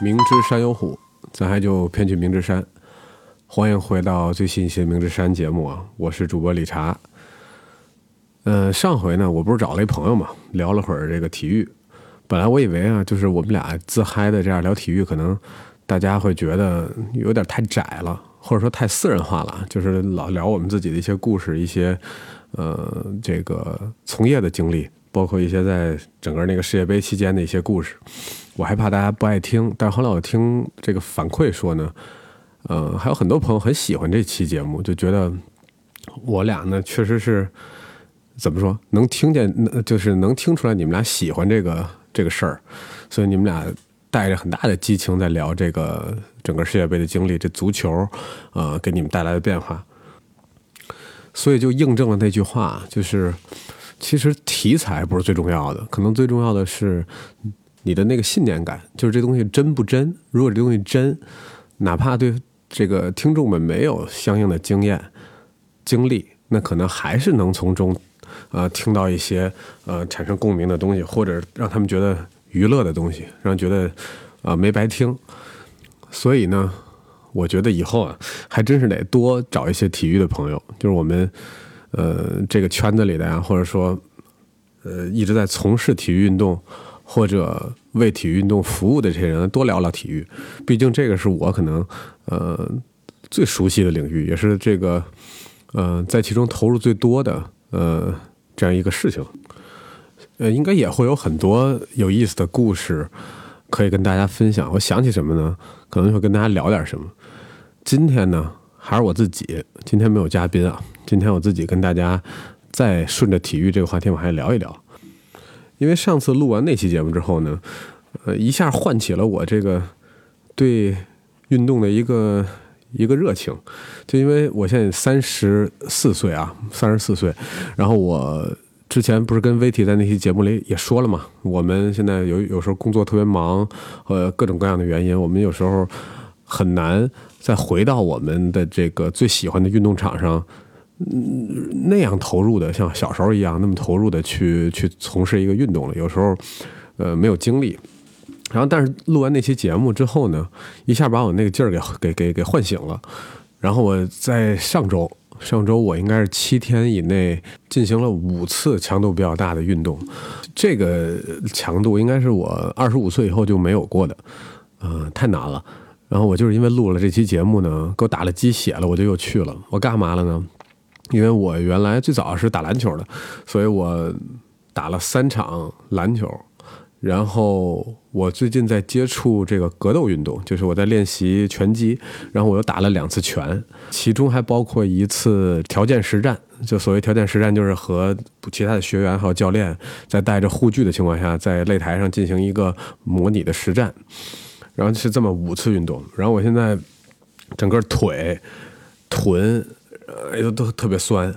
明知山有虎，咱还就偏去明知山。欢迎回到最新一期《明知山》节目啊！我是主播李查。呃，上回呢，我不是找了一朋友嘛，聊了会儿这个体育。本来我以为啊，就是我们俩自嗨的这样聊体育，可能大家会觉得有点太窄了，或者说太私人化了，就是老聊我们自己的一些故事，一些呃这个从业的经历，包括一些在整个那个世界杯期间的一些故事。我还怕大家不爱听，但是后来我听这个反馈说呢，呃，还有很多朋友很喜欢这期节目，就觉得我俩呢确实是怎么说，能听见，就是能听出来你们俩喜欢这个这个事儿，所以你们俩带着很大的激情在聊这个整个世界杯的经历，这足球呃给你们带来的变化，所以就印证了那句话，就是其实题材不是最重要的，可能最重要的是。你的那个信念感，就是这东西真不真？如果这东西真，哪怕对这个听众们没有相应的经验、经历，那可能还是能从中，呃，听到一些呃产生共鸣的东西，或者让他们觉得娱乐的东西，让觉得啊没白听。所以呢，我觉得以后啊，还真是得多找一些体育的朋友，就是我们呃这个圈子里的呀，或者说呃一直在从事体育运动。或者为体育运动服务的这些人多聊聊体育，毕竟这个是我可能呃最熟悉的领域，也是这个呃在其中投入最多的呃这样一个事情。呃，应该也会有很多有意思的故事可以跟大家分享。我想起什么呢？可能会跟大家聊点什么。今天呢，还是我自己，今天没有嘉宾啊。今天我自己跟大家再顺着体育这个话题往下聊一聊。因为上次录完那期节目之后呢，呃，一下唤起了我这个对运动的一个一个热情。就因为我现在三十四岁啊，三十四岁，然后我之前不是跟威体在那期节目里也说了嘛，我们现在有有时候工作特别忙，呃，各种各样的原因，我们有时候很难再回到我们的这个最喜欢的运动场上。嗯，那样投入的，像小时候一样那么投入的去去从事一个运动了。有时候，呃，没有精力。然后，但是录完那期节目之后呢，一下把我那个劲儿给给给给唤醒了。然后我在上周，上周我应该是七天以内进行了五次强度比较大的运动，这个强度应该是我二十五岁以后就没有过的，嗯，太难了。然后我就是因为录了这期节目呢，给我打了鸡血了，我就又去了。我干嘛了呢？因为我原来最早是打篮球的，所以我打了三场篮球。然后我最近在接触这个格斗运动，就是我在练习拳击。然后我又打了两次拳，其中还包括一次条件实战。就所谓条件实战，就是和其他的学员还有教练在带着护具的情况下，在擂台上进行一个模拟的实战。然后是这么五次运动。然后我现在整个腿、臀。呃，都都特别酸，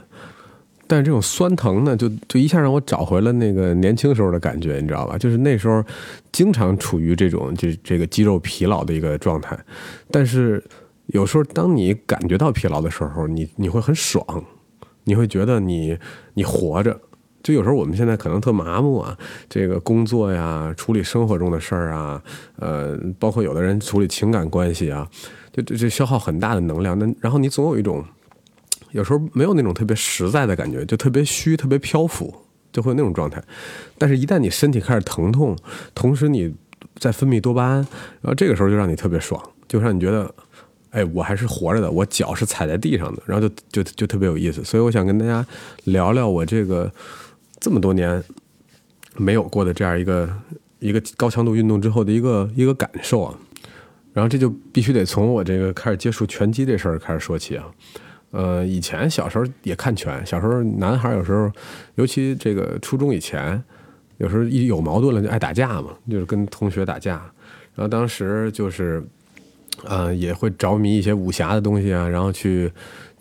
但是这种酸疼呢，就就一下让我找回了那个年轻时候的感觉，你知道吧？就是那时候经常处于这种这这个肌肉疲劳的一个状态，但是有时候当你感觉到疲劳的时候，你你会很爽，你会觉得你你活着。就有时候我们现在可能特麻木啊，这个工作呀，处理生活中的事儿啊，呃，包括有的人处理情感关系啊，就这这消耗很大的能量。那然后你总有一种。有时候没有那种特别实在的感觉，就特别虚、特别漂浮，就会有那种状态。但是，一旦你身体开始疼痛，同时你在分泌多巴胺，然后这个时候就让你特别爽，就让你觉得，哎，我还是活着的，我脚是踩在地上的，然后就就就特别有意思。所以，我想跟大家聊聊我这个这么多年没有过的这样一个一个高强度运动之后的一个一个感受啊。然后，这就必须得从我这个开始接触拳击这事儿开始说起啊。呃，以前小时候也看拳，小时候男孩有时候，尤其这个初中以前，有时候一有矛盾了就爱打架嘛，就是跟同学打架。然后当时就是，呃，也会着迷一些武侠的东西啊，然后去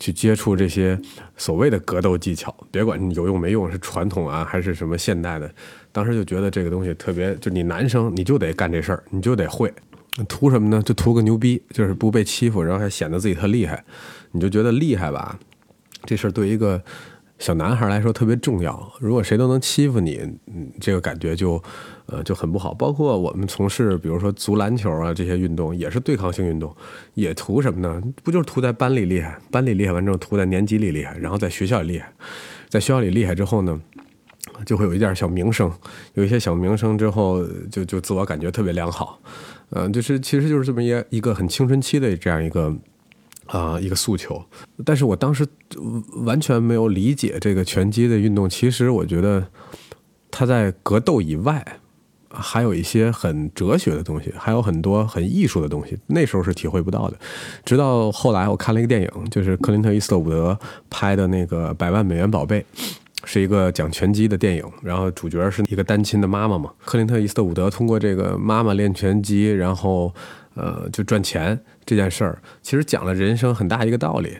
去接触这些所谓的格斗技巧，别管有用没用，是传统啊还是什么现代的，当时就觉得这个东西特别，就你男生你就得干这事儿，你就得会。图什么呢？就图个牛逼，就是不被欺负，然后还显得自己特厉害。你就觉得厉害吧？这事儿对一个小男孩来说特别重要。如果谁都能欺负你，嗯，这个感觉就呃就很不好。包括我们从事比如说足篮球啊这些运动，也是对抗性运动，也图什么呢？不就是图在班里厉害，班里厉害完之后图在年级里厉害，然后在学校里厉害，在学校里厉害之后呢？就会有一点小名声，有一些小名声之后，就就自我感觉特别良好，嗯，就是其实就是这么一一个很青春期的这样一个啊一个诉求。但是我当时完全没有理解这个拳击的运动。其实我觉得它在格斗以外，还有一些很哲学的东西，还有很多很艺术的东西。那时候是体会不到的。直到后来我看了一个电影，就是克林特·伊斯特伍德拍的那个《百万美元宝贝》。是一个讲拳击的电影，然后主角是一个单亲的妈妈嘛。克林特·伊斯特伍德通过这个妈妈练拳击，然后呃就赚钱这件事儿，其实讲了人生很大一个道理。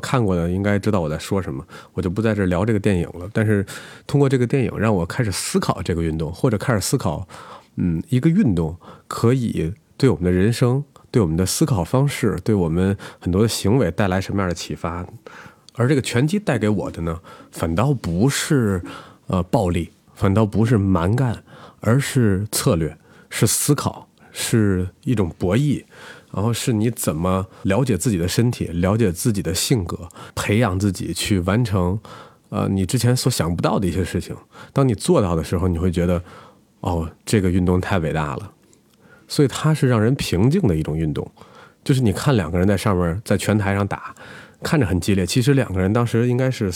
看过的应该知道我在说什么，我就不在这聊这个电影了。但是通过这个电影，让我开始思考这个运动，或者开始思考，嗯，一个运动可以对我们的人生、对我们的思考方式、对我们很多的行为带来什么样的启发。而这个拳击带给我的呢，反倒不是呃暴力，反倒不是蛮干，而是策略，是思考，是一种博弈，然后是你怎么了解自己的身体，了解自己的性格，培养自己去完成呃你之前所想不到的一些事情。当你做到的时候，你会觉得哦，这个运动太伟大了。所以它是让人平静的一种运动，就是你看两个人在上面在拳台上打。看着很激烈，其实两个人当时应该是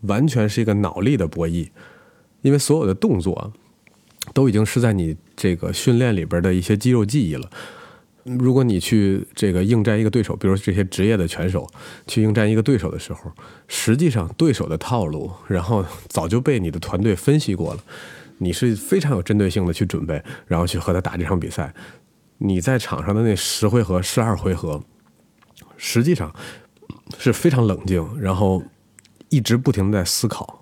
完全是一个脑力的博弈，因为所有的动作都已经是在你这个训练里边的一些肌肉记忆了。如果你去这个应战一个对手，比如这些职业的拳手去应战一个对手的时候，实际上对手的套路，然后早就被你的团队分析过了，你是非常有针对性的去准备，然后去和他打这场比赛。你在场上的那十回合、十二回合，实际上。是非常冷静，然后一直不停的在思考，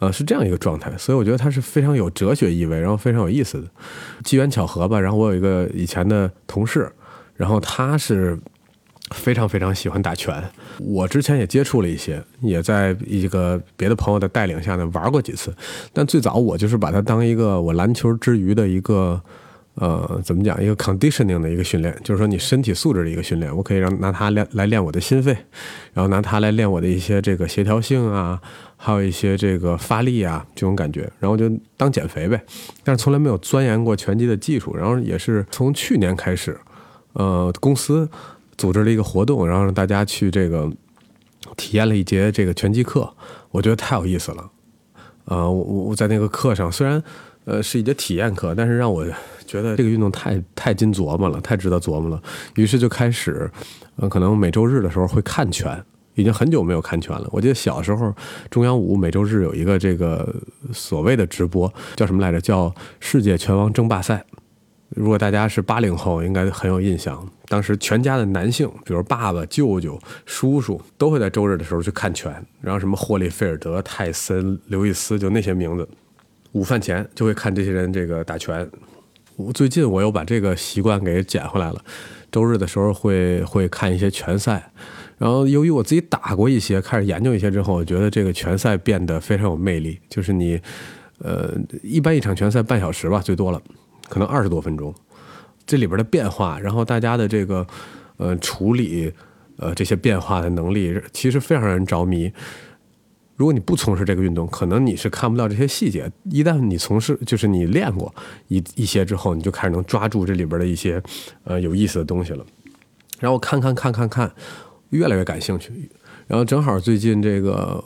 呃，是这样一个状态，所以我觉得它是非常有哲学意味，然后非常有意思的。机缘巧合吧，然后我有一个以前的同事，然后他是非常非常喜欢打拳，我之前也接触了一些，也在一个别的朋友的带领下呢玩过几次，但最早我就是把它当一个我篮球之余的一个。呃，怎么讲？一个 conditioning 的一个训练，就是说你身体素质的一个训练。我可以让拿它练来练我的心肺，然后拿它来练我的一些这个协调性啊，还有一些这个发力啊这种感觉。然后就当减肥呗，但是从来没有钻研过拳击的技术。然后也是从去年开始，呃，公司组织了一个活动，然后让大家去这个体验了一节这个拳击课。我觉得太有意思了。呃，我我在那个课上虽然呃是一节体验课，但是让我。觉得这个运动太太经琢磨了，太值得琢磨了，于是就开始，嗯，可能每周日的时候会看拳，已经很久没有看拳了。我记得小时候中央五每周日有一个这个所谓的直播，叫什么来着？叫世界拳王争霸赛。如果大家是八零后，应该很有印象。当时全家的男性，比如爸爸、舅舅、叔叔，都会在周日的时候去看拳，然后什么霍利菲尔德、泰森、刘易斯，就那些名字，午饭前就会看这些人这个打拳。我最近我又把这个习惯给捡回来了，周日的时候会会看一些拳赛，然后由于我自己打过一些，开始研究一些之后，我觉得这个拳赛变得非常有魅力。就是你，呃，一般一场拳赛半小时吧，最多了，可能二十多分钟，这里边的变化，然后大家的这个，呃，处理，呃，这些变化的能力，其实非常让人着迷。如果你不从事这个运动，可能你是看不到这些细节。一旦你从事，就是你练过一一些之后，你就开始能抓住这里边的一些呃有意思的东西了。然后看看看看看，越来越感兴趣。然后正好最近这个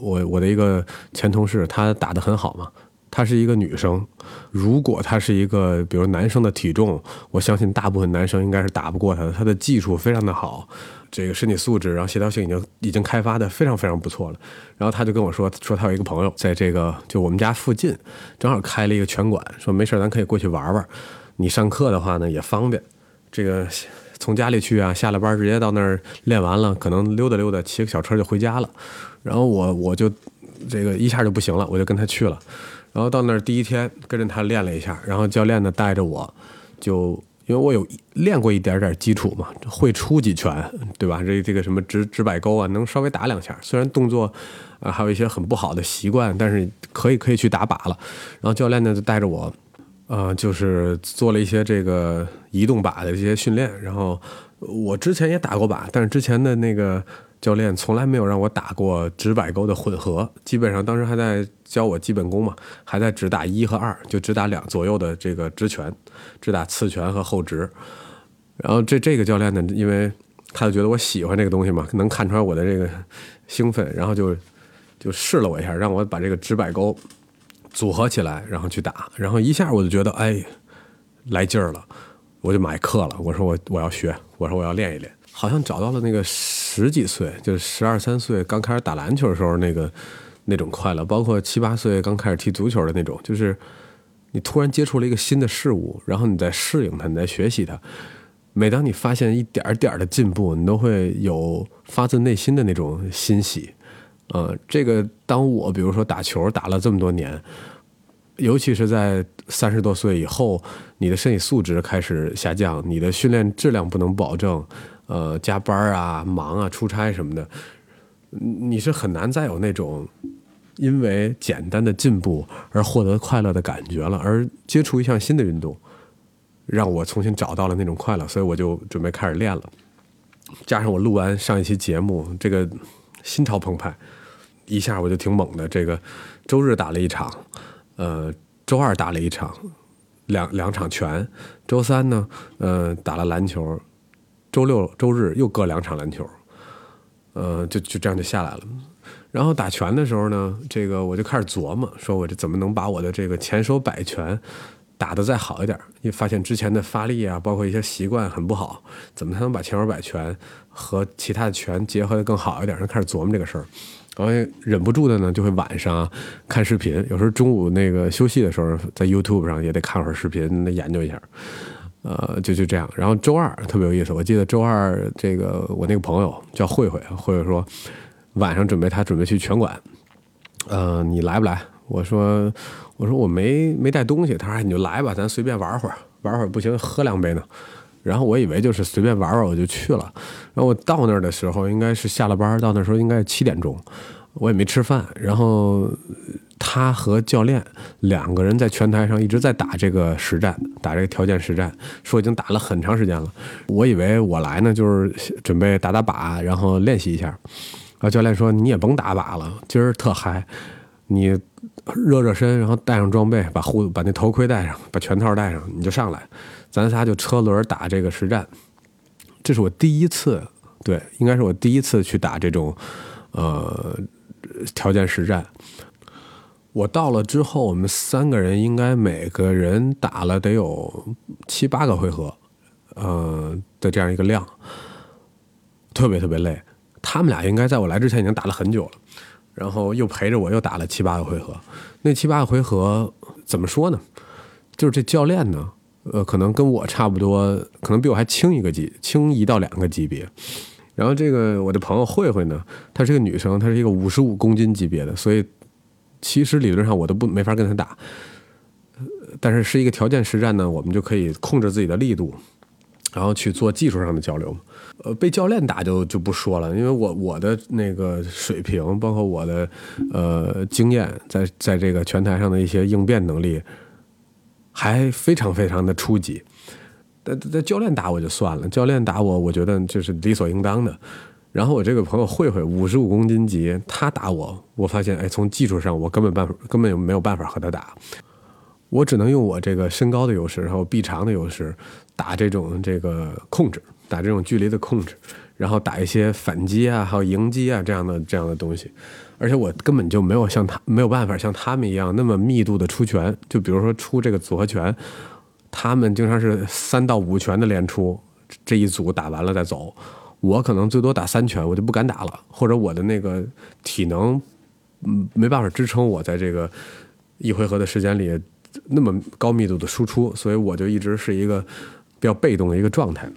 我我的一个前同事，她打得很好嘛。她是一个女生，如果她是一个比如男生的体重，我相信大部分男生应该是打不过她的。她的技术非常的好。这个身体素质，然后协调性已经已经开发的非常非常不错了。然后他就跟我说，说他有一个朋友在这个就我们家附近，正好开了一个拳馆，说没事咱可以过去玩玩。你上课的话呢也方便，这个从家里去啊，下了班直接到那儿练完了，可能溜达溜达，骑个小车就回家了。然后我我就这个一下就不行了，我就跟他去了。然后到那儿第一天跟着他练了一下，然后教练呢带着我就。因为我有练过一点点基础嘛，会出几拳，对吧？这这个什么直直摆勾啊，能稍微打两下。虽然动作啊还有一些很不好的习惯，但是可以可以去打靶了。然后教练呢就带着我，呃，就是做了一些这个移动靶的这些训练。然后我之前也打过靶，但是之前的那个。教练从来没有让我打过直摆钩的混合，基本上当时还在教我基本功嘛，还在只打一和二，就只打两左右的这个直拳，只打刺拳和后直。然后这这个教练呢，因为他就觉得我喜欢这个东西嘛，能看出来我的这个兴奋，然后就就试了我一下，让我把这个直摆钩组合起来，然后去打，然后一下我就觉得哎来劲儿了，我就买课了，我说我我要学，我说我要练一练。好像找到了那个十几岁，就是十二三岁刚开始打篮球的时候那个那种快乐，包括七八岁刚开始踢足球的那种，就是你突然接触了一个新的事物，然后你在适应它，你在学习它。每当你发现一点点的进步，你都会有发自内心的那种欣喜。呃，这个当我比如说打球打了这么多年，尤其是在三十多岁以后，你的身体素质开始下降，你的训练质量不能保证。呃，加班啊，忙啊，出差什么的，你是很难再有那种因为简单的进步而获得快乐的感觉了。而接触一项新的运动，让我重新找到了那种快乐，所以我就准备开始练了。加上我录完上一期节目，这个心潮澎湃，一下我就挺猛的。这个周日打了一场，呃，周二打了一场，两两场拳。周三呢，呃，打了篮球。周六周日又各两场篮球，呃，就就这样就下来了。然后打拳的时候呢，这个我就开始琢磨，说我这怎么能把我的这个前手摆拳打得再好一点？因为发现之前的发力啊，包括一些习惯很不好，怎么才能把前手摆拳和其他的拳结合的更好一点？就开始琢磨这个事儿。然后忍不住的呢，就会晚上看视频，有时候中午那个休息的时候，在 YouTube 上也得看会儿视频，研究一下。呃，就就这样。然后周二特别有意思，我记得周二这个我那个朋友叫慧慧，慧慧说晚上准备他准备去拳馆，呃，你来不来？我说我说我没没带东西。他说你就来吧，咱随便玩会儿，玩会儿不行喝两杯呢。然后我以为就是随便玩玩，我就去了。然后我到那儿的时候应该是下了班，到那时候应该七点钟，我也没吃饭。然后。他和教练两个人在拳台上一直在打这个实战，打这个条件实战，说已经打了很长时间了。我以为我来呢就是准备打打靶，然后练习一下。然后教练说你也甭打靶了，今儿特嗨，你热热身，然后带上装备，把护把那头盔戴上，把拳套戴上，你就上来，咱仨就车轮打这个实战。这是我第一次，对，应该是我第一次去打这种呃条件实战。我到了之后，我们三个人应该每个人打了得有七八个回合，呃的这样一个量，特别特别累。他们俩应该在我来之前已经打了很久了，然后又陪着我又打了七八个回合。那七八个回合怎么说呢？就是这教练呢，呃，可能跟我差不多，可能比我还轻一个级，轻一到两个级别。然后这个我的朋友慧慧呢，她是个女生，她是一个五十五公斤级别的，所以。其实理论上我都不没法跟她打，但是是一个条件实战呢，我们就可以控制自己的力度，然后去做技术上的交流。呃，被教练打就就不说了，因为我我的那个水平，包括我的呃经验，在在这个拳台上的一些应变能力，还非常非常的初级。但在教练打我就算了，教练打我，我觉得就是理所应当的。然后我这个朋友慧慧五十五公斤级，他打我，我发现哎，从技术上我根本办根本就没有办法和他打，我只能用我这个身高的优势，然后臂长的优势打这种这个控制，打这种距离的控制，然后打一些反击啊，还有迎击啊这样的这样的东西，而且我根本就没有像他没有办法像他们一样那么密度的出拳，就比如说出这个组合拳，他们经常是三到五拳的连出，这一组打完了再走。我可能最多打三拳，我就不敢打了，或者我的那个体能，嗯，没办法支撑我在这个一回合的时间里那么高密度的输出，所以我就一直是一个比较被动的一个状态。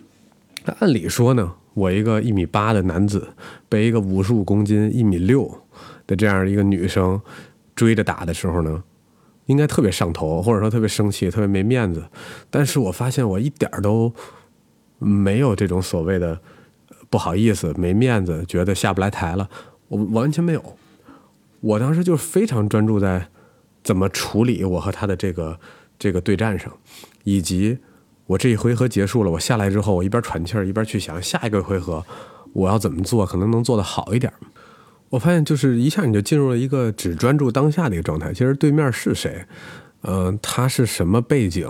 那按理说呢，我一个一米八的男子被一个五十五公斤、一米六的这样一个女生追着打的时候呢，应该特别上头，或者说特别生气，特别没面子。但是我发现我一点都没有这种所谓的不好意思、没面子，觉得下不来台了，我完全没有。我当时就非常专注在怎么处理我和他的这个这个对战上，以及我这一回合结束了，我下来之后，我一边喘气儿一边去想下一个回合我要怎么做，可能能做得好一点。我发现就是一下你就进入了一个只专注当下的一个状态。其实对面是谁，嗯，他是什么背景，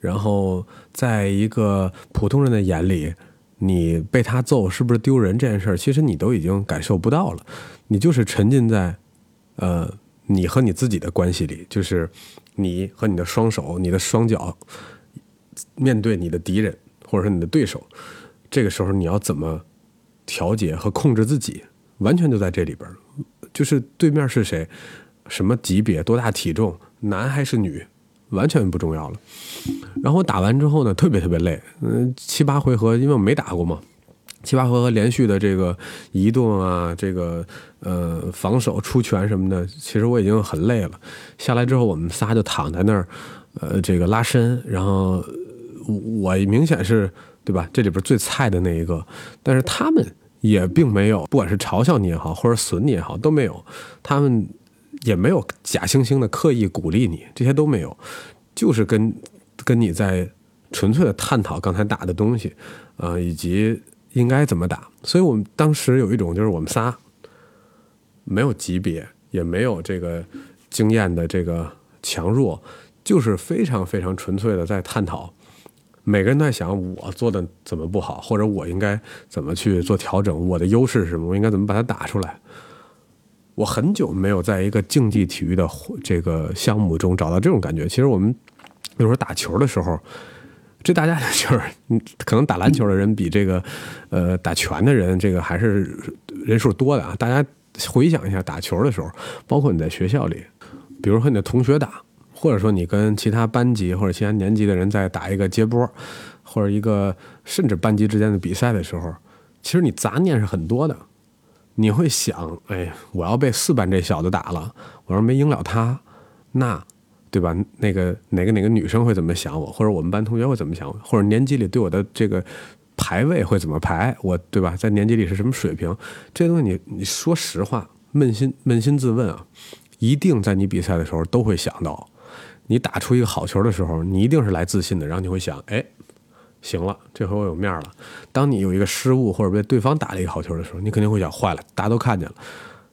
然后在一个普通人的眼里，你被他揍是不是丢人这件事儿，其实你都已经感受不到了。你就是沉浸在，呃，你和你自己的关系里，就是你和你的双手、你的双脚面对你的敌人或者说你的对手，这个时候你要怎么调节和控制自己？完全就在这里边就是对面是谁，什么级别，多大体重，男还是女，完全不重要了。然后打完之后呢，特别特别累，嗯，七八回合，因为我没打过嘛，七八回合连续的这个移动啊，这个呃防守出拳什么的，其实我已经很累了。下来之后，我们仨就躺在那儿，呃，这个拉伸，然后我明显是对吧？这里边最菜的那一个，但是他们。也并没有，不管是嘲笑你也好，或者损你也好，都没有。他们也没有假惺惺的刻意鼓励你，这些都没有，就是跟跟你在纯粹的探讨刚才打的东西，呃，以及应该怎么打。所以我们当时有一种就是我们仨没有级别，也没有这个经验的这个强弱，就是非常非常纯粹的在探讨。每个人都在想我做的怎么不好，或者我应该怎么去做调整？我的优势是什么？我应该怎么把它打出来？我很久没有在一个竞技体育的这个项目中找到这种感觉。其实我们有时候打球的时候，这大家 就是可能打篮球的人比这个呃打拳的人这个还是人数多的啊。大家回想一下打球的时候，包括你在学校里，比如和你的同学打。或者说你跟其他班级或者其他年级的人在打一个接波，或者一个甚至班级之间的比赛的时候，其实你杂念是很多的。你会想，哎，我要被四班这小子打了，我要没赢了他，那对吧？那个哪个哪个女生会怎么想我？或者我们班同学会怎么想我？或者年级里对我的这个排位会怎么排？我对吧？在年级里是什么水平？这些东西你你说实话，扪心扪心自问啊，一定在你比赛的时候都会想到。你打出一个好球的时候，你一定是来自信的，然后你会想，哎，行了，这回我有面了。当你有一个失误或者被对方打了一个好球的时候，你肯定会想，坏了，大家都看见了，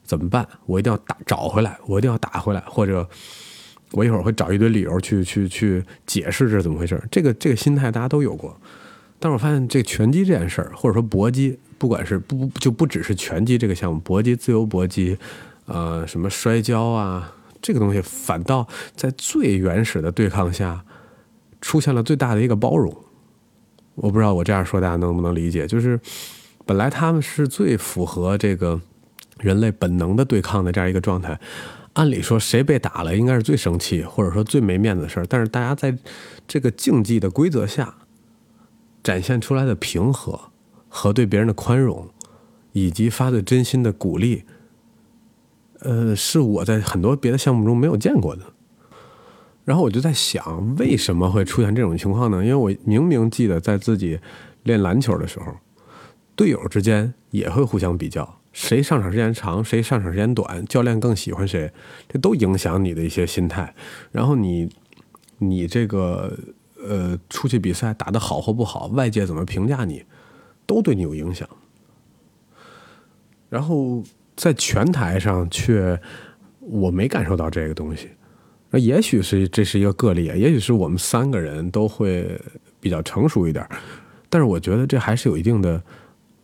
怎么办？我一定要打找回来，我一定要打回来，或者我一会儿会找一堆理由去去去解释这是怎么回事。这个这个心态大家都有过，但是我发现这拳击这件事儿，或者说搏击，不管是不就不只是拳击这个项目，搏击、自由搏击，呃，什么摔跤啊。这个东西反倒在最原始的对抗下，出现了最大的一个包容。我不知道我这样说大家能不能理解？就是本来他们是最符合这个人类本能的对抗的这样一个状态。按理说，谁被打了应该是最生气，或者说最没面子的事儿。但是大家在这个竞技的规则下展现出来的平和和对别人的宽容，以及发自真心的鼓励。呃，是我在很多别的项目中没有见过的。然后我就在想，为什么会出现这种情况呢？因为我明明记得在自己练篮球的时候，队友之间也会互相比较，谁上场时间长，谁上场时间短，教练更喜欢谁，这都影响你的一些心态。然后你，你这个呃，出去比赛打得好或不好，外界怎么评价你，都对你有影响。然后。在拳台上，却我没感受到这个东西。那也许是这是一个个例，也许是我们三个人都会比较成熟一点。但是我觉得这还是有一定的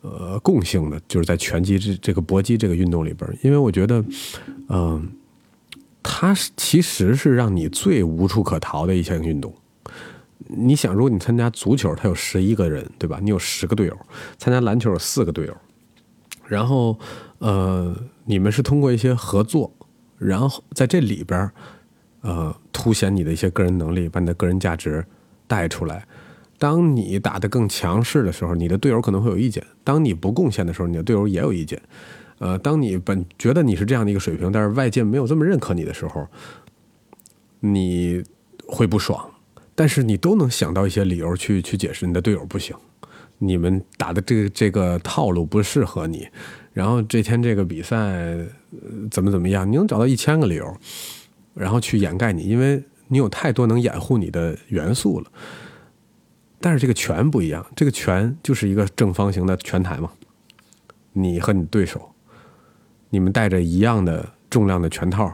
呃共性的，就是在拳击这这个搏击这个运动里边，因为我觉得，嗯，它其实是让你最无处可逃的一项运动。你想，如果你参加足球，它有十一个人，对吧？你有十个队友；参加篮球有四个队友，然后。呃，你们是通过一些合作，然后在这里边呃，凸显你的一些个人能力，把你的个人价值带出来。当你打得更强势的时候，你的队友可能会有意见；当你不贡献的时候，你的队友也有意见。呃，当你本觉得你是这样的一个水平，但是外界没有这么认可你的时候，你会不爽，但是你都能想到一些理由去去解释你的队友不行，你们打的这个这个套路不适合你，然后这天这个比赛怎么怎么样，你能找到一千个理由，然后去掩盖你，因为你有太多能掩护你的元素了。但是这个拳不一样，这个拳就是一个正方形的拳台嘛，你和你对手，你们带着一样的重量的拳套，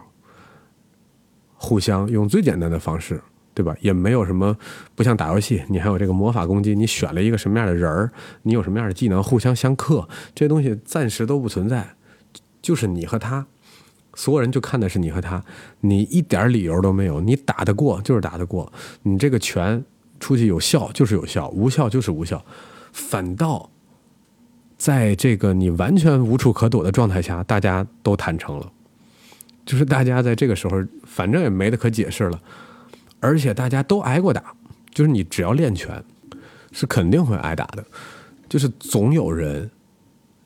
互相用最简单的方式，对吧？也没有什么不像打游戏，你还有这个魔法攻击，你选了一个什么样的人儿，你有什么样的技能，互相相克，这些东西暂时都不存在，就是你和他，所有人就看的是你和他，你一点理由都没有，你打得过就是打得过，你这个拳。出去有效就是有效，无效就是无效。反倒在这个你完全无处可躲的状态下，大家都坦诚了，就是大家在这个时候反正也没得可解释了，而且大家都挨过打，就是你只要练拳，是肯定会挨打的，就是总有人，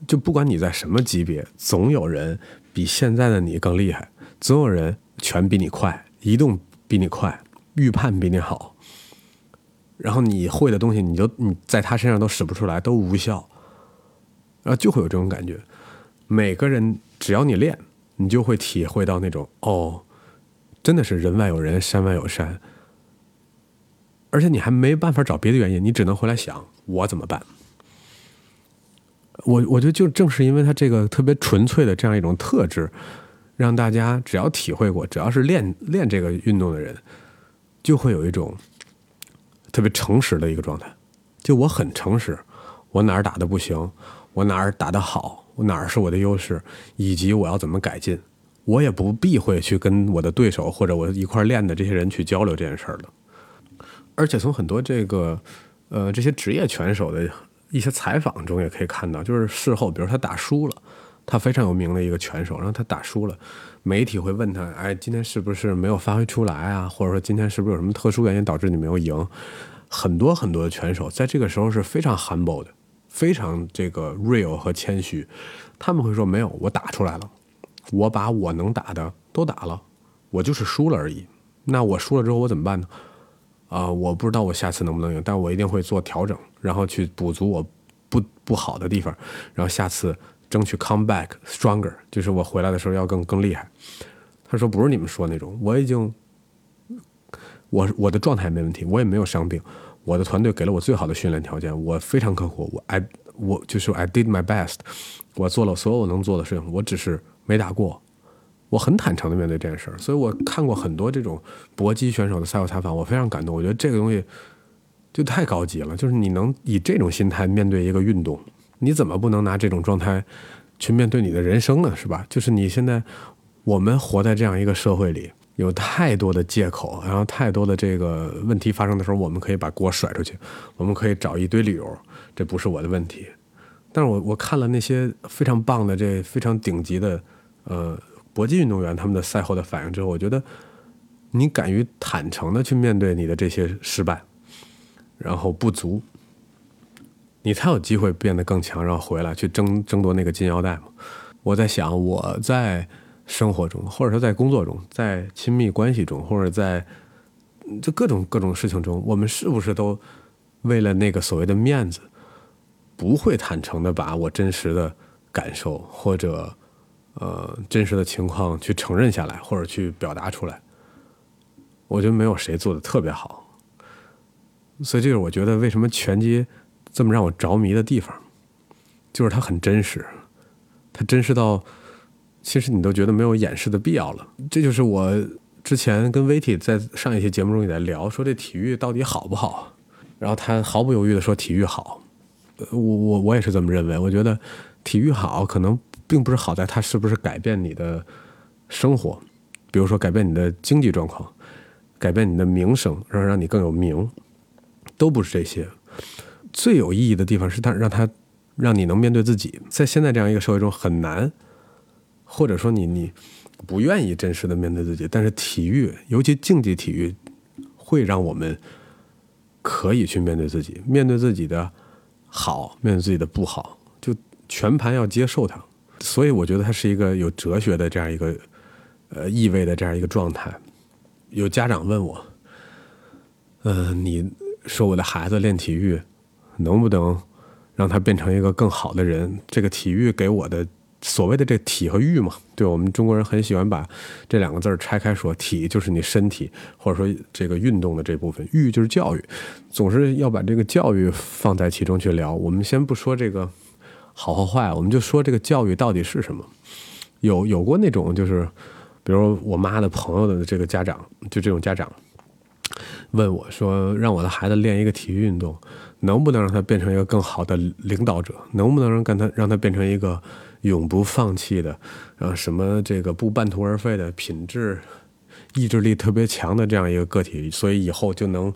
就不管你在什么级别，总有人比现在的你更厉害，总有人拳比你快，移动比你快，预判比你好。然后你会的东西，你就你在他身上都使不出来，都无效，然后就会有这种感觉。每个人只要你练，你就会体会到那种哦，真的是人外有人，山外有山。而且你还没办法找别的原因，你只能回来想我怎么办。我我觉得就正是因为他这个特别纯粹的这样一种特质，让大家只要体会过，只要是练练这个运动的人，就会有一种。特别诚实的一个状态，就我很诚实，我哪儿打的不行，我哪儿打的好，我哪儿是我的优势，以及我要怎么改进，我也不避讳去跟我的对手或者我一块练的这些人去交流这件事儿的。而且从很多这个呃这些职业拳手的一些采访中也可以看到，就是事后，比如他打输了，他非常有名的一个拳手，然后他打输了。媒体会问他：“哎，今天是不是没有发挥出来啊？或者说今天是不是有什么特殊原因导致你没有赢？”很多很多的拳手在这个时候是非常 humble 的，非常这个 real 和谦虚。他们会说：“没有，我打出来了，我把我能打的都打了，我就是输了而已。那我输了之后我怎么办呢？啊，我不知道我下次能不能赢，但我一定会做调整，然后去补足我不不好的地方，然后下次。”争取 come back stronger，就是我回来的时候要更更厉害。他说不是你们说那种，我已经，我我的状态没问题，我也没有伤病，我的团队给了我最好的训练条件，我非常刻苦，我 I 我就是 I did my best，我做了所有能做的事情，我只是没打过，我很坦诚的面对这件事儿。所以我看过很多这种搏击选手的赛后采访，我非常感动。我觉得这个东西就太高级了，就是你能以这种心态面对一个运动。你怎么不能拿这种状态去面对你的人生呢？是吧？就是你现在，我们活在这样一个社会里，有太多的借口，然后太多的这个问题发生的时候，我们可以把锅甩出去，我们可以找一堆理由，这不是我的问题。但是我我看了那些非常棒的、这非常顶级的呃搏击运动员他们的赛后的反应之后，我觉得你敢于坦诚的去面对你的这些失败，然后不足。你才有机会变得更强，然后回来去争争夺那个金腰带嘛？我在想，我在生活中，或者说在工作中，在亲密关系中，或者在这各种各种事情中，我们是不是都为了那个所谓的面子，不会坦诚的把我真实的感受或者呃真实的情况去承认下来，或者去表达出来？我觉得没有谁做的特别好，所以这个我觉得为什么拳击。这么让我着迷的地方，就是它很真实，它真实到其实你都觉得没有掩饰的必要了。这就是我之前跟 v i t 在上一期节目中也在聊，说这体育到底好不好？然后他毫不犹豫的说体育好。我我我也是这么认为。我觉得体育好，可能并不是好在它是不是改变你的生活，比如说改变你的经济状况，改变你的名声，让让你更有名，都不是这些。最有意义的地方是他让他让你能面对自己，在现在这样一个社会中很难，或者说你你不愿意真实的面对自己。但是体育，尤其竞技体育，会让我们可以去面对自己，面对自己的好，面对自己的不好，就全盘要接受它。所以我觉得它是一个有哲学的这样一个呃意味的这样一个状态。有家长问我，嗯，你说我的孩子练体育，能不能让他变成一个更好的人？这个体育给我的。所谓的这体和育嘛，对我们中国人很喜欢把这两个字拆开说。体就是你身体，或者说这个运动的这部分；育就是教育，总是要把这个教育放在其中去聊。我们先不说这个好和坏，我们就说这个教育到底是什么。有有过那种就是，比如我妈的朋友的这个家长，就这种家长问我说，让我的孩子练一个体育运动，能不能让他变成一个更好的领导者？能不能让跟他让他变成一个？永不放弃的，啊什么这个不半途而废的品质、意志力特别强的这样一个个体，所以以后就能，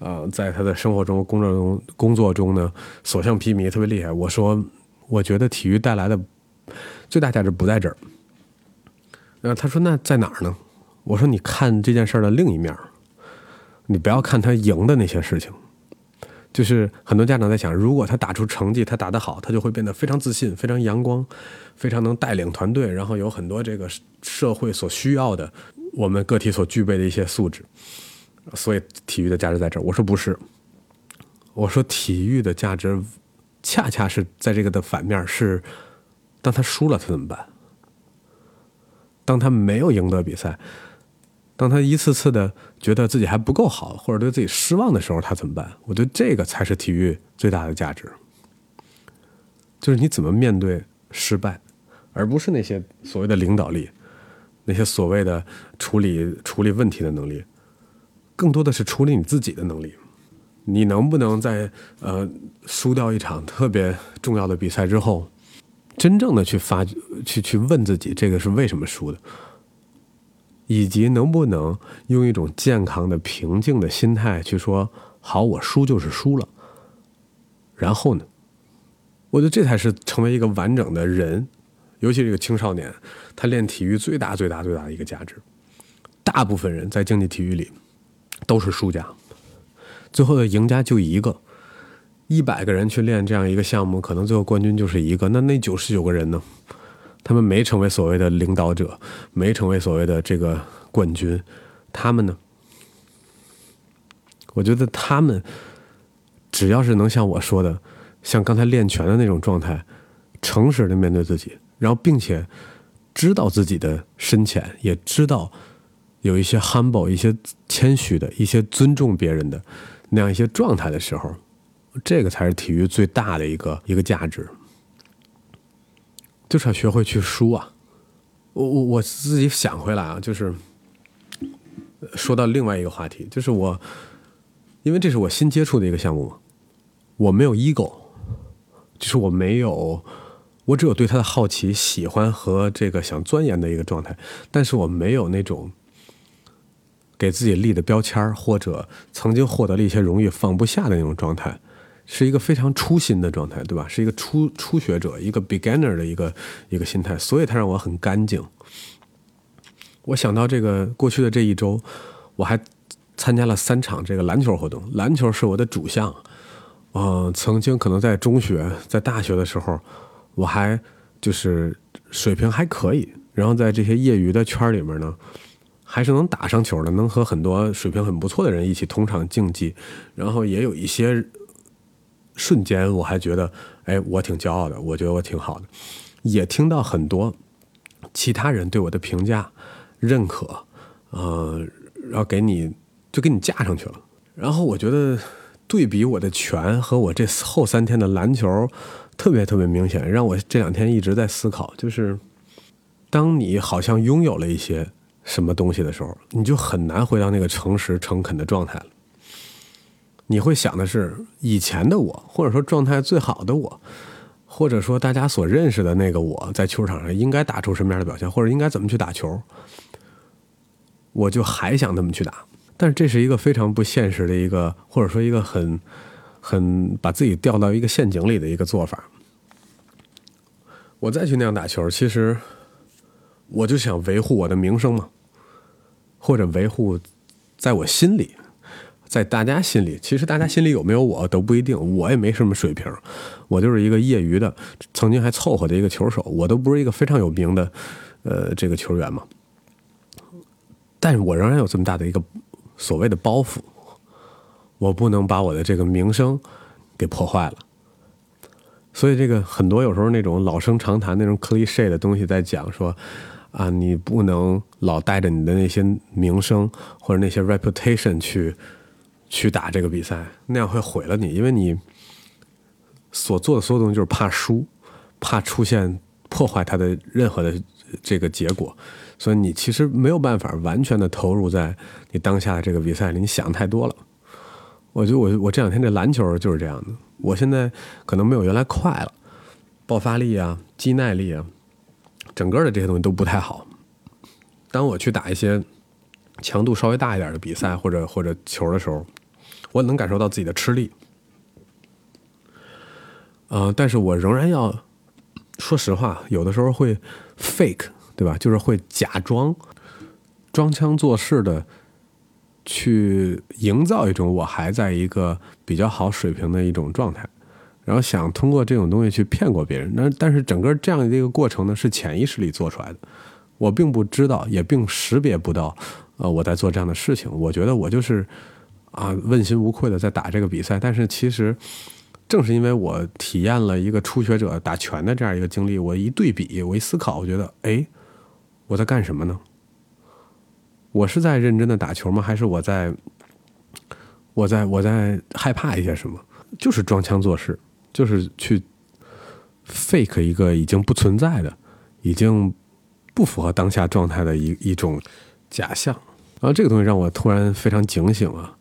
呃，在他的生活中、工作中、工作中呢，所向披靡，特别厉害。我说，我觉得体育带来的最大价值不在这儿。那，他说那在哪儿呢？我说你看这件事儿的另一面，你不要看他赢的那些事情。就是很多家长在想，如果他打出成绩，他打得好，他就会变得非常自信、非常阳光、非常能带领团队，然后有很多这个社会所需要的我们个体所具备的一些素质。所以体育的价值在这儿。我说不是，我说体育的价值恰恰是在这个的反面，是当他输了他怎么办？当他没有赢得比赛。当他一次次的觉得自己还不够好，或者对自己失望的时候，他怎么办？我觉得这个才是体育最大的价值，就是你怎么面对失败，而不是那些所谓的领导力，那些所谓的处理处理问题的能力，更多的是处理你自己的能力。你能不能在呃输掉一场特别重要的比赛之后，真正的去发去去问自己，这个是为什么输的？以及能不能用一种健康的、平静的心态去说：“好，我输就是输了。”然后呢？我觉得这才是成为一个完整的人，尤其这个青少年，他练体育最大、最大、最大的一个价值。大部分人在竞技体育里都是输家，最后的赢家就一个。一百个人去练这样一个项目，可能最后冠军就是一个。那那九十九个人呢？他们没成为所谓的领导者，没成为所谓的这个冠军，他们呢？我觉得他们只要是能像我说的，像刚才练拳的那种状态，诚实的面对自己，然后并且知道自己的深浅，也知道有一些 humble、一些谦虚的、一些尊重别人的那样一些状态的时候，这个才是体育最大的一个一个价值。就是要学会去输啊！我我我自己想回来啊，就是说到另外一个话题，就是我，因为这是我新接触的一个项目，我没有 ego，就是我没有，我只有对他的好奇、喜欢和这个想钻研的一个状态，但是我没有那种给自己立的标签或者曾经获得了一些荣誉放不下的那种状态。是一个非常初心的状态，对吧？是一个初初学者，一个 beginner 的一个一个心态，所以它让我很干净。我想到这个过去的这一周，我还参加了三场这个篮球活动，篮球是我的主项。嗯，曾经可能在中学、在大学的时候，我还就是水平还可以，然后在这些业余的圈里面呢，还是能打上球的，能和很多水平很不错的人一起同场竞技，然后也有一些。瞬间，我还觉得，哎，我挺骄傲的，我觉得我挺好的，也听到很多其他人对我的评价、认可，呃，然后给你就给你架上去了。然后我觉得对比我的拳和我这后三天的篮球，特别特别明显，让我这两天一直在思考，就是当你好像拥有了一些什么东西的时候，你就很难回到那个诚实诚恳的状态了。你会想的是以前的我，或者说状态最好的我，或者说大家所认识的那个我在球场上应该打出什么样的表现，或者应该怎么去打球，我就还想那么去打。但是这是一个非常不现实的一个，或者说一个很很把自己掉到一个陷阱里的一个做法。我再去那样打球，其实我就想维护我的名声嘛，或者维护在我心里。在大家心里，其实大家心里有没有我都不一定，我也没什么水平，我就是一个业余的，曾经还凑合的一个球手，我都不是一个非常有名的，呃，这个球员嘛。但是我仍然有这么大的一个所谓的包袱，我不能把我的这个名声给破坏了。所以这个很多有时候那种老生常谈那种 cliche 的东西在讲说，啊，你不能老带着你的那些名声或者那些 reputation 去去打这个比赛，那样会毁了你，因为你所做的所有东西就是怕输，怕出现破坏它的任何的这个结果，所以你其实没有办法完全的投入在你当下的这个比赛里，你想太多了。我觉得我我这两天这篮球就是这样的。我现在可能没有原来快了，爆发力啊、肌耐力啊，整个的这些东西都不太好。当我去打一些强度稍微大一点的比赛或者或者球的时候，我能感受到自己的吃力。呃，但是我仍然要说实话，有的时候会 fake，对吧？就是会假装装腔作势的。去营造一种我还在一个比较好水平的一种状态，然后想通过这种东西去骗过别人。那但是整个这样的一个过程呢，是潜意识里做出来的，我并不知道，也并识别不到，呃，我在做这样的事情。我觉得我就是啊，问心无愧的在打这个比赛。但是其实正是因为我体验了一个初学者打拳的这样一个经历，我一对比，我一思考，我觉得，哎，我在干什么呢？我是在认真的打球吗？还是我在，我在我在害怕一些什么？就是装腔作势，就是去 fake 一个已经不存在的、已经不符合当下状态的一一种假象。然后这个东西让我突然非常警醒啊！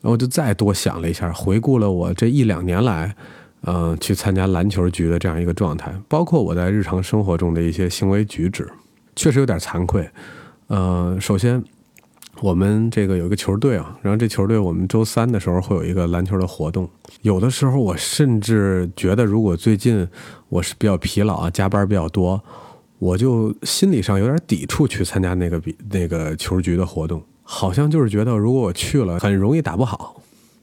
然后我就再多想了一下，回顾了我这一两年来，嗯，去参加篮球局的这样一个状态，包括我在日常生活中的一些行为举止，确实有点惭愧。呃，首先，我们这个有一个球队啊，然后这球队我们周三的时候会有一个篮球的活动。有的时候我甚至觉得，如果最近我是比较疲劳啊，加班比较多，我就心理上有点抵触去参加那个比那个球局的活动，好像就是觉得如果我去了，很容易打不好。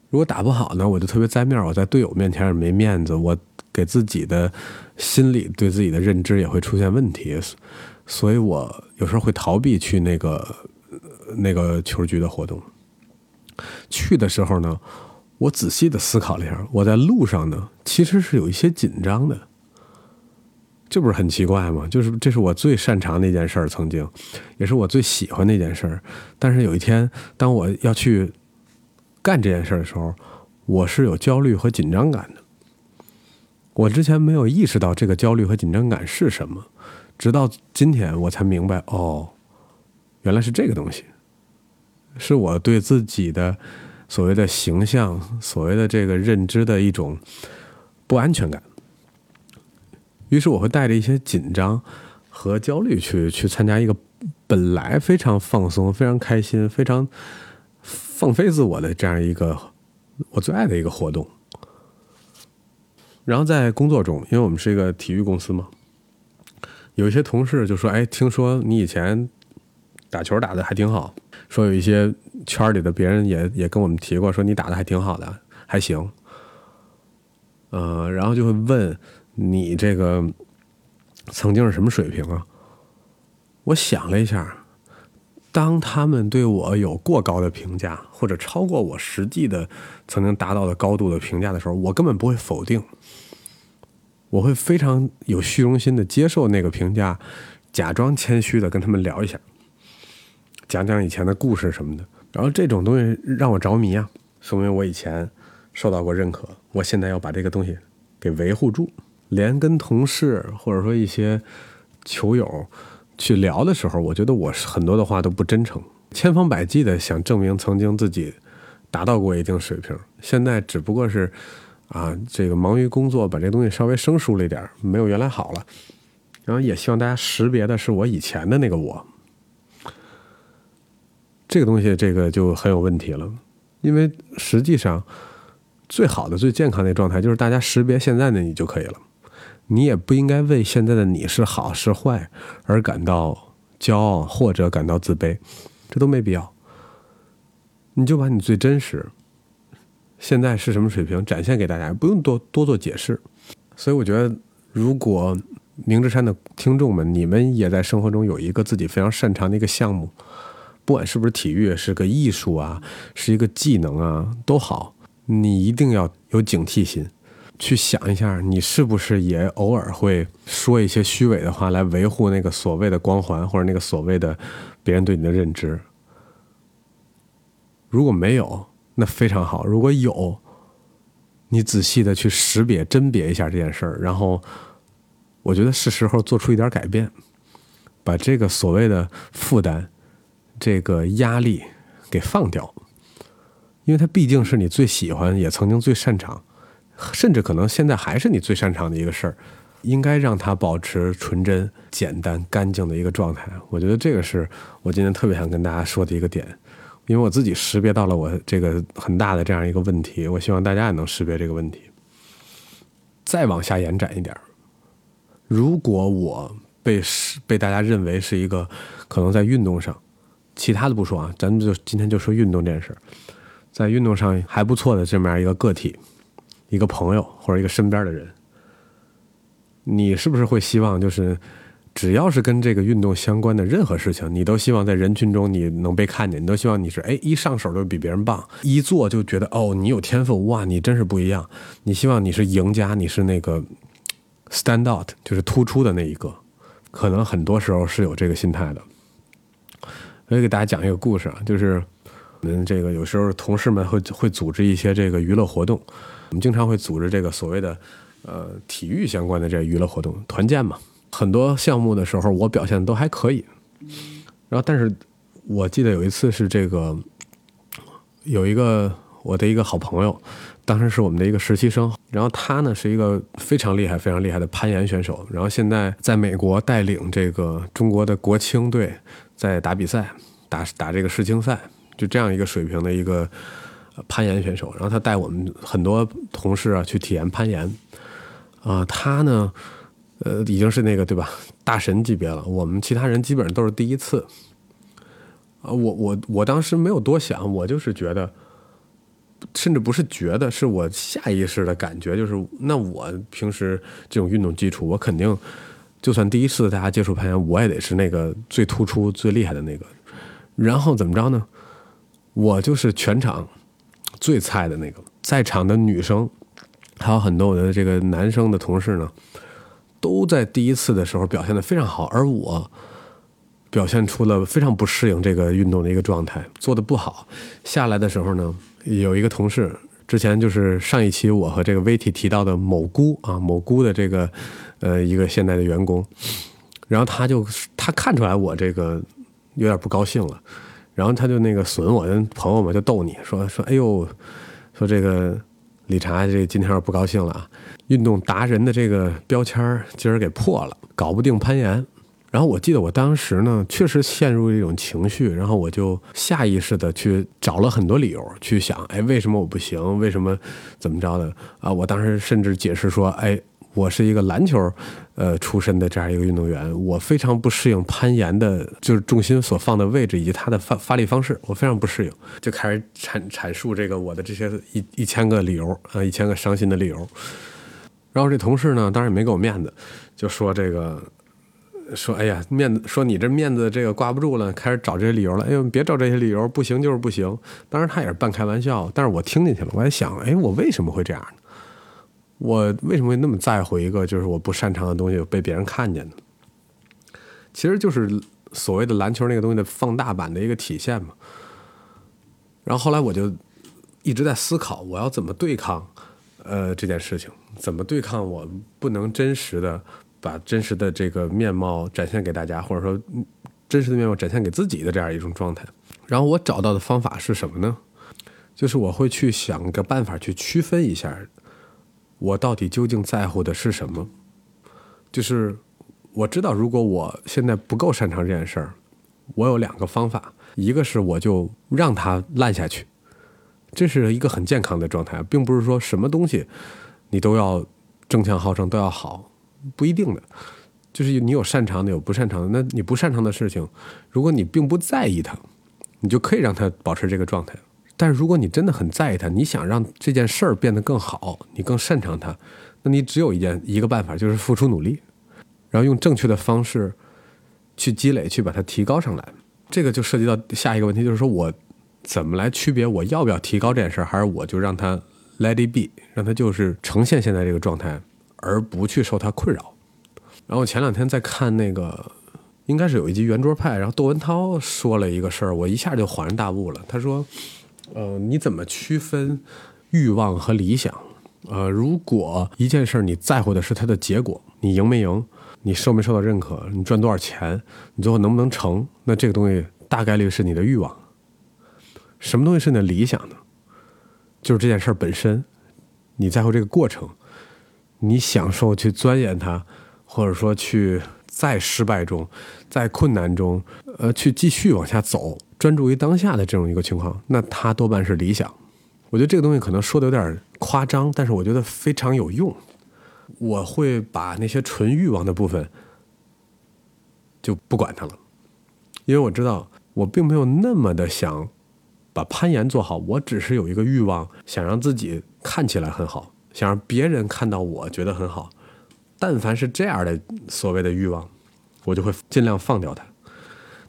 如果打不好呢，我就特别栽面，我在队友面前也没面子，我给自己的心理对自己的认知也会出现问题。所以我有时候会逃避去那个那个球局的活动。去的时候呢，我仔细的思考了一下，我在路上呢其实是有一些紧张的。这不是很奇怪吗？就是这是我最擅长的一件事儿，曾经也是我最喜欢的一件事儿。但是有一天，当我要去干这件事儿的时候，我是有焦虑和紧张感的。我之前没有意识到这个焦虑和紧张感是什么。直到今天，我才明白，哦，原来是这个东西，是我对自己的所谓的形象、所谓的这个认知的一种不安全感。于是，我会带着一些紧张和焦虑去去参加一个本来非常放松、非常开心、非常放飞自我的这样一个我最爱的一个活动。然后在工作中，因为我们是一个体育公司嘛。有一些同事就说：“哎，听说你以前打球打的还挺好，说有一些圈里的别人也也跟我们提过，说你打的还挺好的，还行。”呃，然后就会问你这个曾经是什么水平啊？我想了一下，当他们对我有过高的评价，或者超过我实际的曾经达到的高度的评价的时候，我根本不会否定。我会非常有虚荣心的接受那个评价，假装谦虚的跟他们聊一下，讲讲以前的故事什么的。然后这种东西让我着迷啊，说明我以前受到过认可。我现在要把这个东西给维护住。连跟同事或者说一些球友去聊的时候，我觉得我很多的话都不真诚，千方百计的想证明曾经自己达到过一定水平，现在只不过是。啊，这个忙于工作，把这东西稍微生疏了一点，没有原来好了。然后也希望大家识别的是我以前的那个我。这个东西，这个就很有问题了，因为实际上最好的、最健康的状态就是大家识别现在的你就可以了。你也不应该为现在的你是好是坏而感到骄傲或者感到自卑，这都没必要。你就把你最真实。现在是什么水平？展现给大家，不用多多做解释。所以我觉得，如果明之山的听众们，你们也在生活中有一个自己非常擅长的一个项目，不管是不是体育，是个艺术啊，是一个技能啊，都好，你一定要有警惕心，去想一下，你是不是也偶尔会说一些虚伪的话来维护那个所谓的光环，或者那个所谓的别人对你的认知。如果没有，那非常好；如果有，你仔细的去识别、甄别一下这件事儿，然后，我觉得是时候做出一点改变，把这个所谓的负担、这个压力给放掉，因为它毕竟是你最喜欢，也曾经最擅长，甚至可能现在还是你最擅长的一个事儿，应该让它保持纯真、简单、干净的一个状态。我觉得这个是我今天特别想跟大家说的一个点。因为我自己识别到了我这个很大的这样一个问题，我希望大家也能识别这个问题。再往下延展一点，如果我被被大家认为是一个可能在运动上，其他的不说啊，咱们就今天就说运动这件事，在运动上还不错的这么样一个个体，一个朋友或者一个身边的人，你是不是会希望就是？只要是跟这个运动相关的任何事情，你都希望在人群中你能被看见，你都希望你是哎一上手就比别人棒，一做就觉得哦你有天赋哇你真是不一样，你希望你是赢家，你是那个 stand out 就是突出的那一个，可能很多时候是有这个心态的。我也给大家讲一个故事啊，就是我们这个有时候同事们会会组织一些这个娱乐活动，我们经常会组织这个所谓的呃体育相关的这娱乐活动，团建嘛。很多项目的时候，我表现都还可以。然后，但是我记得有一次是这个，有一个我的一个好朋友，当时是我们的一个实习生。然后他呢是一个非常厉害、非常厉害的攀岩选手。然后现在在美国带领这个中国的国青队在打比赛，打打这个世青赛，就这样一个水平的一个攀岩选手。然后他带我们很多同事啊去体验攀岩。啊，他呢。呃，已经是那个对吧？大神级别了。我们其他人基本上都是第一次。啊，我我我当时没有多想，我就是觉得，甚至不是觉得，是我下意识的感觉，就是那我平时这种运动基础，我肯定就算第一次大家接触攀岩，我也得是那个最突出、最厉害的那个。然后怎么着呢？我就是全场最菜的那个。在场的女生还有很多我的这个男生的同事呢。都在第一次的时候表现的非常好，而我表现出了非常不适应这个运动的一个状态，做的不好。下来的时候呢，有一个同事，之前就是上一期我和这个 VT 提到的某姑啊，某姑的这个呃一个现在的员工，然后他就他看出来我这个有点不高兴了，然后他就那个损我的朋友嘛，就逗你说说，哎呦，说这个理查这今天要不高兴了啊。运动达人的这个标签今儿给破了，搞不定攀岩。然后我记得我当时呢，确实陷入一种情绪，然后我就下意识的去找了很多理由，去想，哎，为什么我不行？为什么怎么着的？啊，我当时甚至解释说，哎，我是一个篮球呃出身的这样一个运动员，我非常不适应攀岩的，就是重心所放的位置以及它的发发力方式，我非常不适应，就开始阐阐述这个我的这些一 一千个理由啊，一千个伤心的理由。然后这同事呢，当然也没给我面子，就说这个，说哎呀，面子，说你这面子这个挂不住了，开始找这些理由了。哎呦，别找这些理由，不行就是不行。当然他也是半开玩笑，但是我听进去了。我在想，哎，我为什么会这样呢？我为什么会那么在乎一个就是我不擅长的东西被别人看见呢？其实就是所谓的篮球那个东西的放大版的一个体现嘛。然后后来我就一直在思考，我要怎么对抗。呃，这件事情怎么对抗？我不能真实的把真实的这个面貌展现给大家，或者说真实的面貌展现给自己的这样一种状态。然后我找到的方法是什么呢？就是我会去想个办法去区分一下，我到底究竟在乎的是什么。就是我知道，如果我现在不够擅长这件事儿，我有两个方法，一个是我就让它烂下去。这是一个很健康的状态，并不是说什么东西你都要争强好胜都要好，不一定的。就是你有擅长的，有不擅长的。那你不擅长的事情，如果你并不在意它，你就可以让它保持这个状态。但是如果你真的很在意它，你想让这件事儿变得更好，你更擅长它，那你只有一件一个办法，就是付出努力，然后用正确的方式去积累，去把它提高上来。这个就涉及到下一个问题，就是说我怎么来区别我要不要提高这件事儿，还是我就让它 let it be，让它就是呈现现在这个状态，而不去受它困扰。然后前两天在看那个，应该是有一集圆桌派，然后窦文涛说了一个事儿，我一下就恍然大悟了。他说：“呃，你怎么区分欲望和理想？呃，如果一件事你在乎的是它的结果，你赢没赢？”你受没受到认可？你赚多少钱？你最后能不能成？那这个东西大概率是你的欲望。什么东西是你的理想呢？就是这件事本身，你在乎这个过程，你享受去钻研它，或者说去在失败中、在困难中，呃，去继续往下走，专注于当下的这种一个情况，那它多半是理想。我觉得这个东西可能说的有点夸张，但是我觉得非常有用。我会把那些纯欲望的部分就不管它了，因为我知道我并没有那么的想把攀岩做好，我只是有一个欲望，想让自己看起来很好，想让别人看到我觉得很好。但凡是这样的所谓的欲望，我就会尽量放掉它。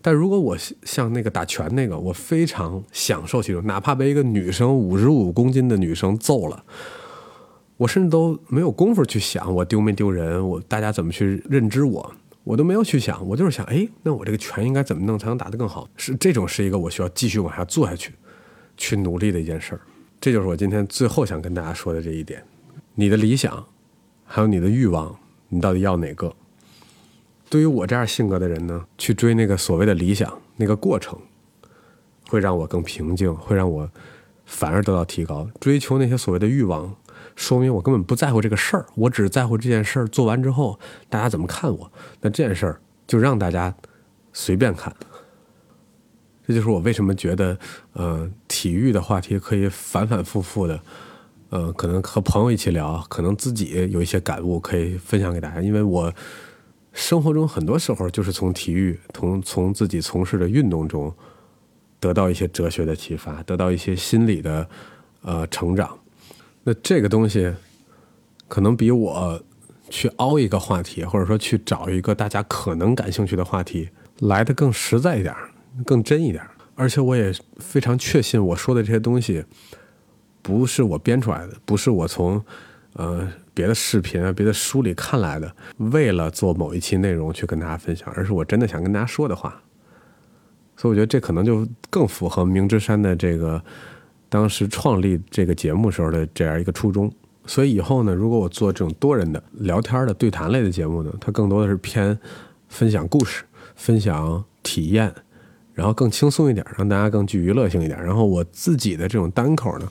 但如果我像那个打拳那个，我非常享受其中，哪怕被一个女生五十五公斤的女生揍了。我甚至都没有功夫去想我丢没丢人，我大家怎么去认知我，我都没有去想。我就是想，哎，那我这个拳应该怎么弄才能打得更好？是这种是一个我需要继续往下做下去，去努力的一件事儿。这就是我今天最后想跟大家说的这一点：你的理想，还有你的欲望，你到底要哪个？对于我这样性格的人呢，去追那个所谓的理想，那个过程会让我更平静，会让我反而得到提高。追求那些所谓的欲望。说明我根本不在乎这个事儿，我只在乎这件事儿做完之后大家怎么看我。那这件事儿就让大家随便看。这就是我为什么觉得，呃，体育的话题可以反反复复的，呃，可能和朋友一起聊，可能自己有一些感悟可以分享给大家。因为我生活中很多时候就是从体育，从从自己从事的运动中得到一些哲学的启发，得到一些心理的呃成长。那这个东西，可能比我去凹一个话题，或者说去找一个大家可能感兴趣的话题来的更实在一点，更真一点。而且我也非常确信，我说的这些东西不是我编出来的，不是我从呃别的视频啊、别的书里看来的，为了做某一期内容去跟大家分享，而是我真的想跟大家说的话。所以我觉得这可能就更符合明之山的这个。当时创立这个节目时候的这样一个初衷，所以以后呢，如果我做这种多人的聊天的对谈类的节目呢，它更多的是偏分享故事、分享体验，然后更轻松一点，让大家更具娱乐性一点。然后我自己的这种单口呢，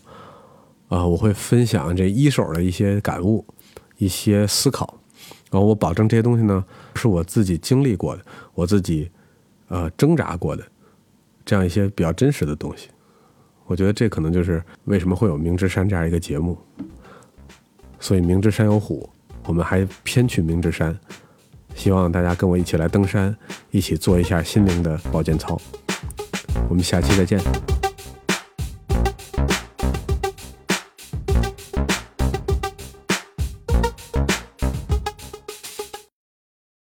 啊，我会分享这一手的一些感悟、一些思考，然后我保证这些东西呢是我自己经历过的、我自己呃挣扎过的这样一些比较真实的东西。我觉得这可能就是为什么会有明之山这样一个节目。所以明之山有虎，我们还偏去明之山，希望大家跟我一起来登山，一起做一下心灵的保健操。我们下期再见。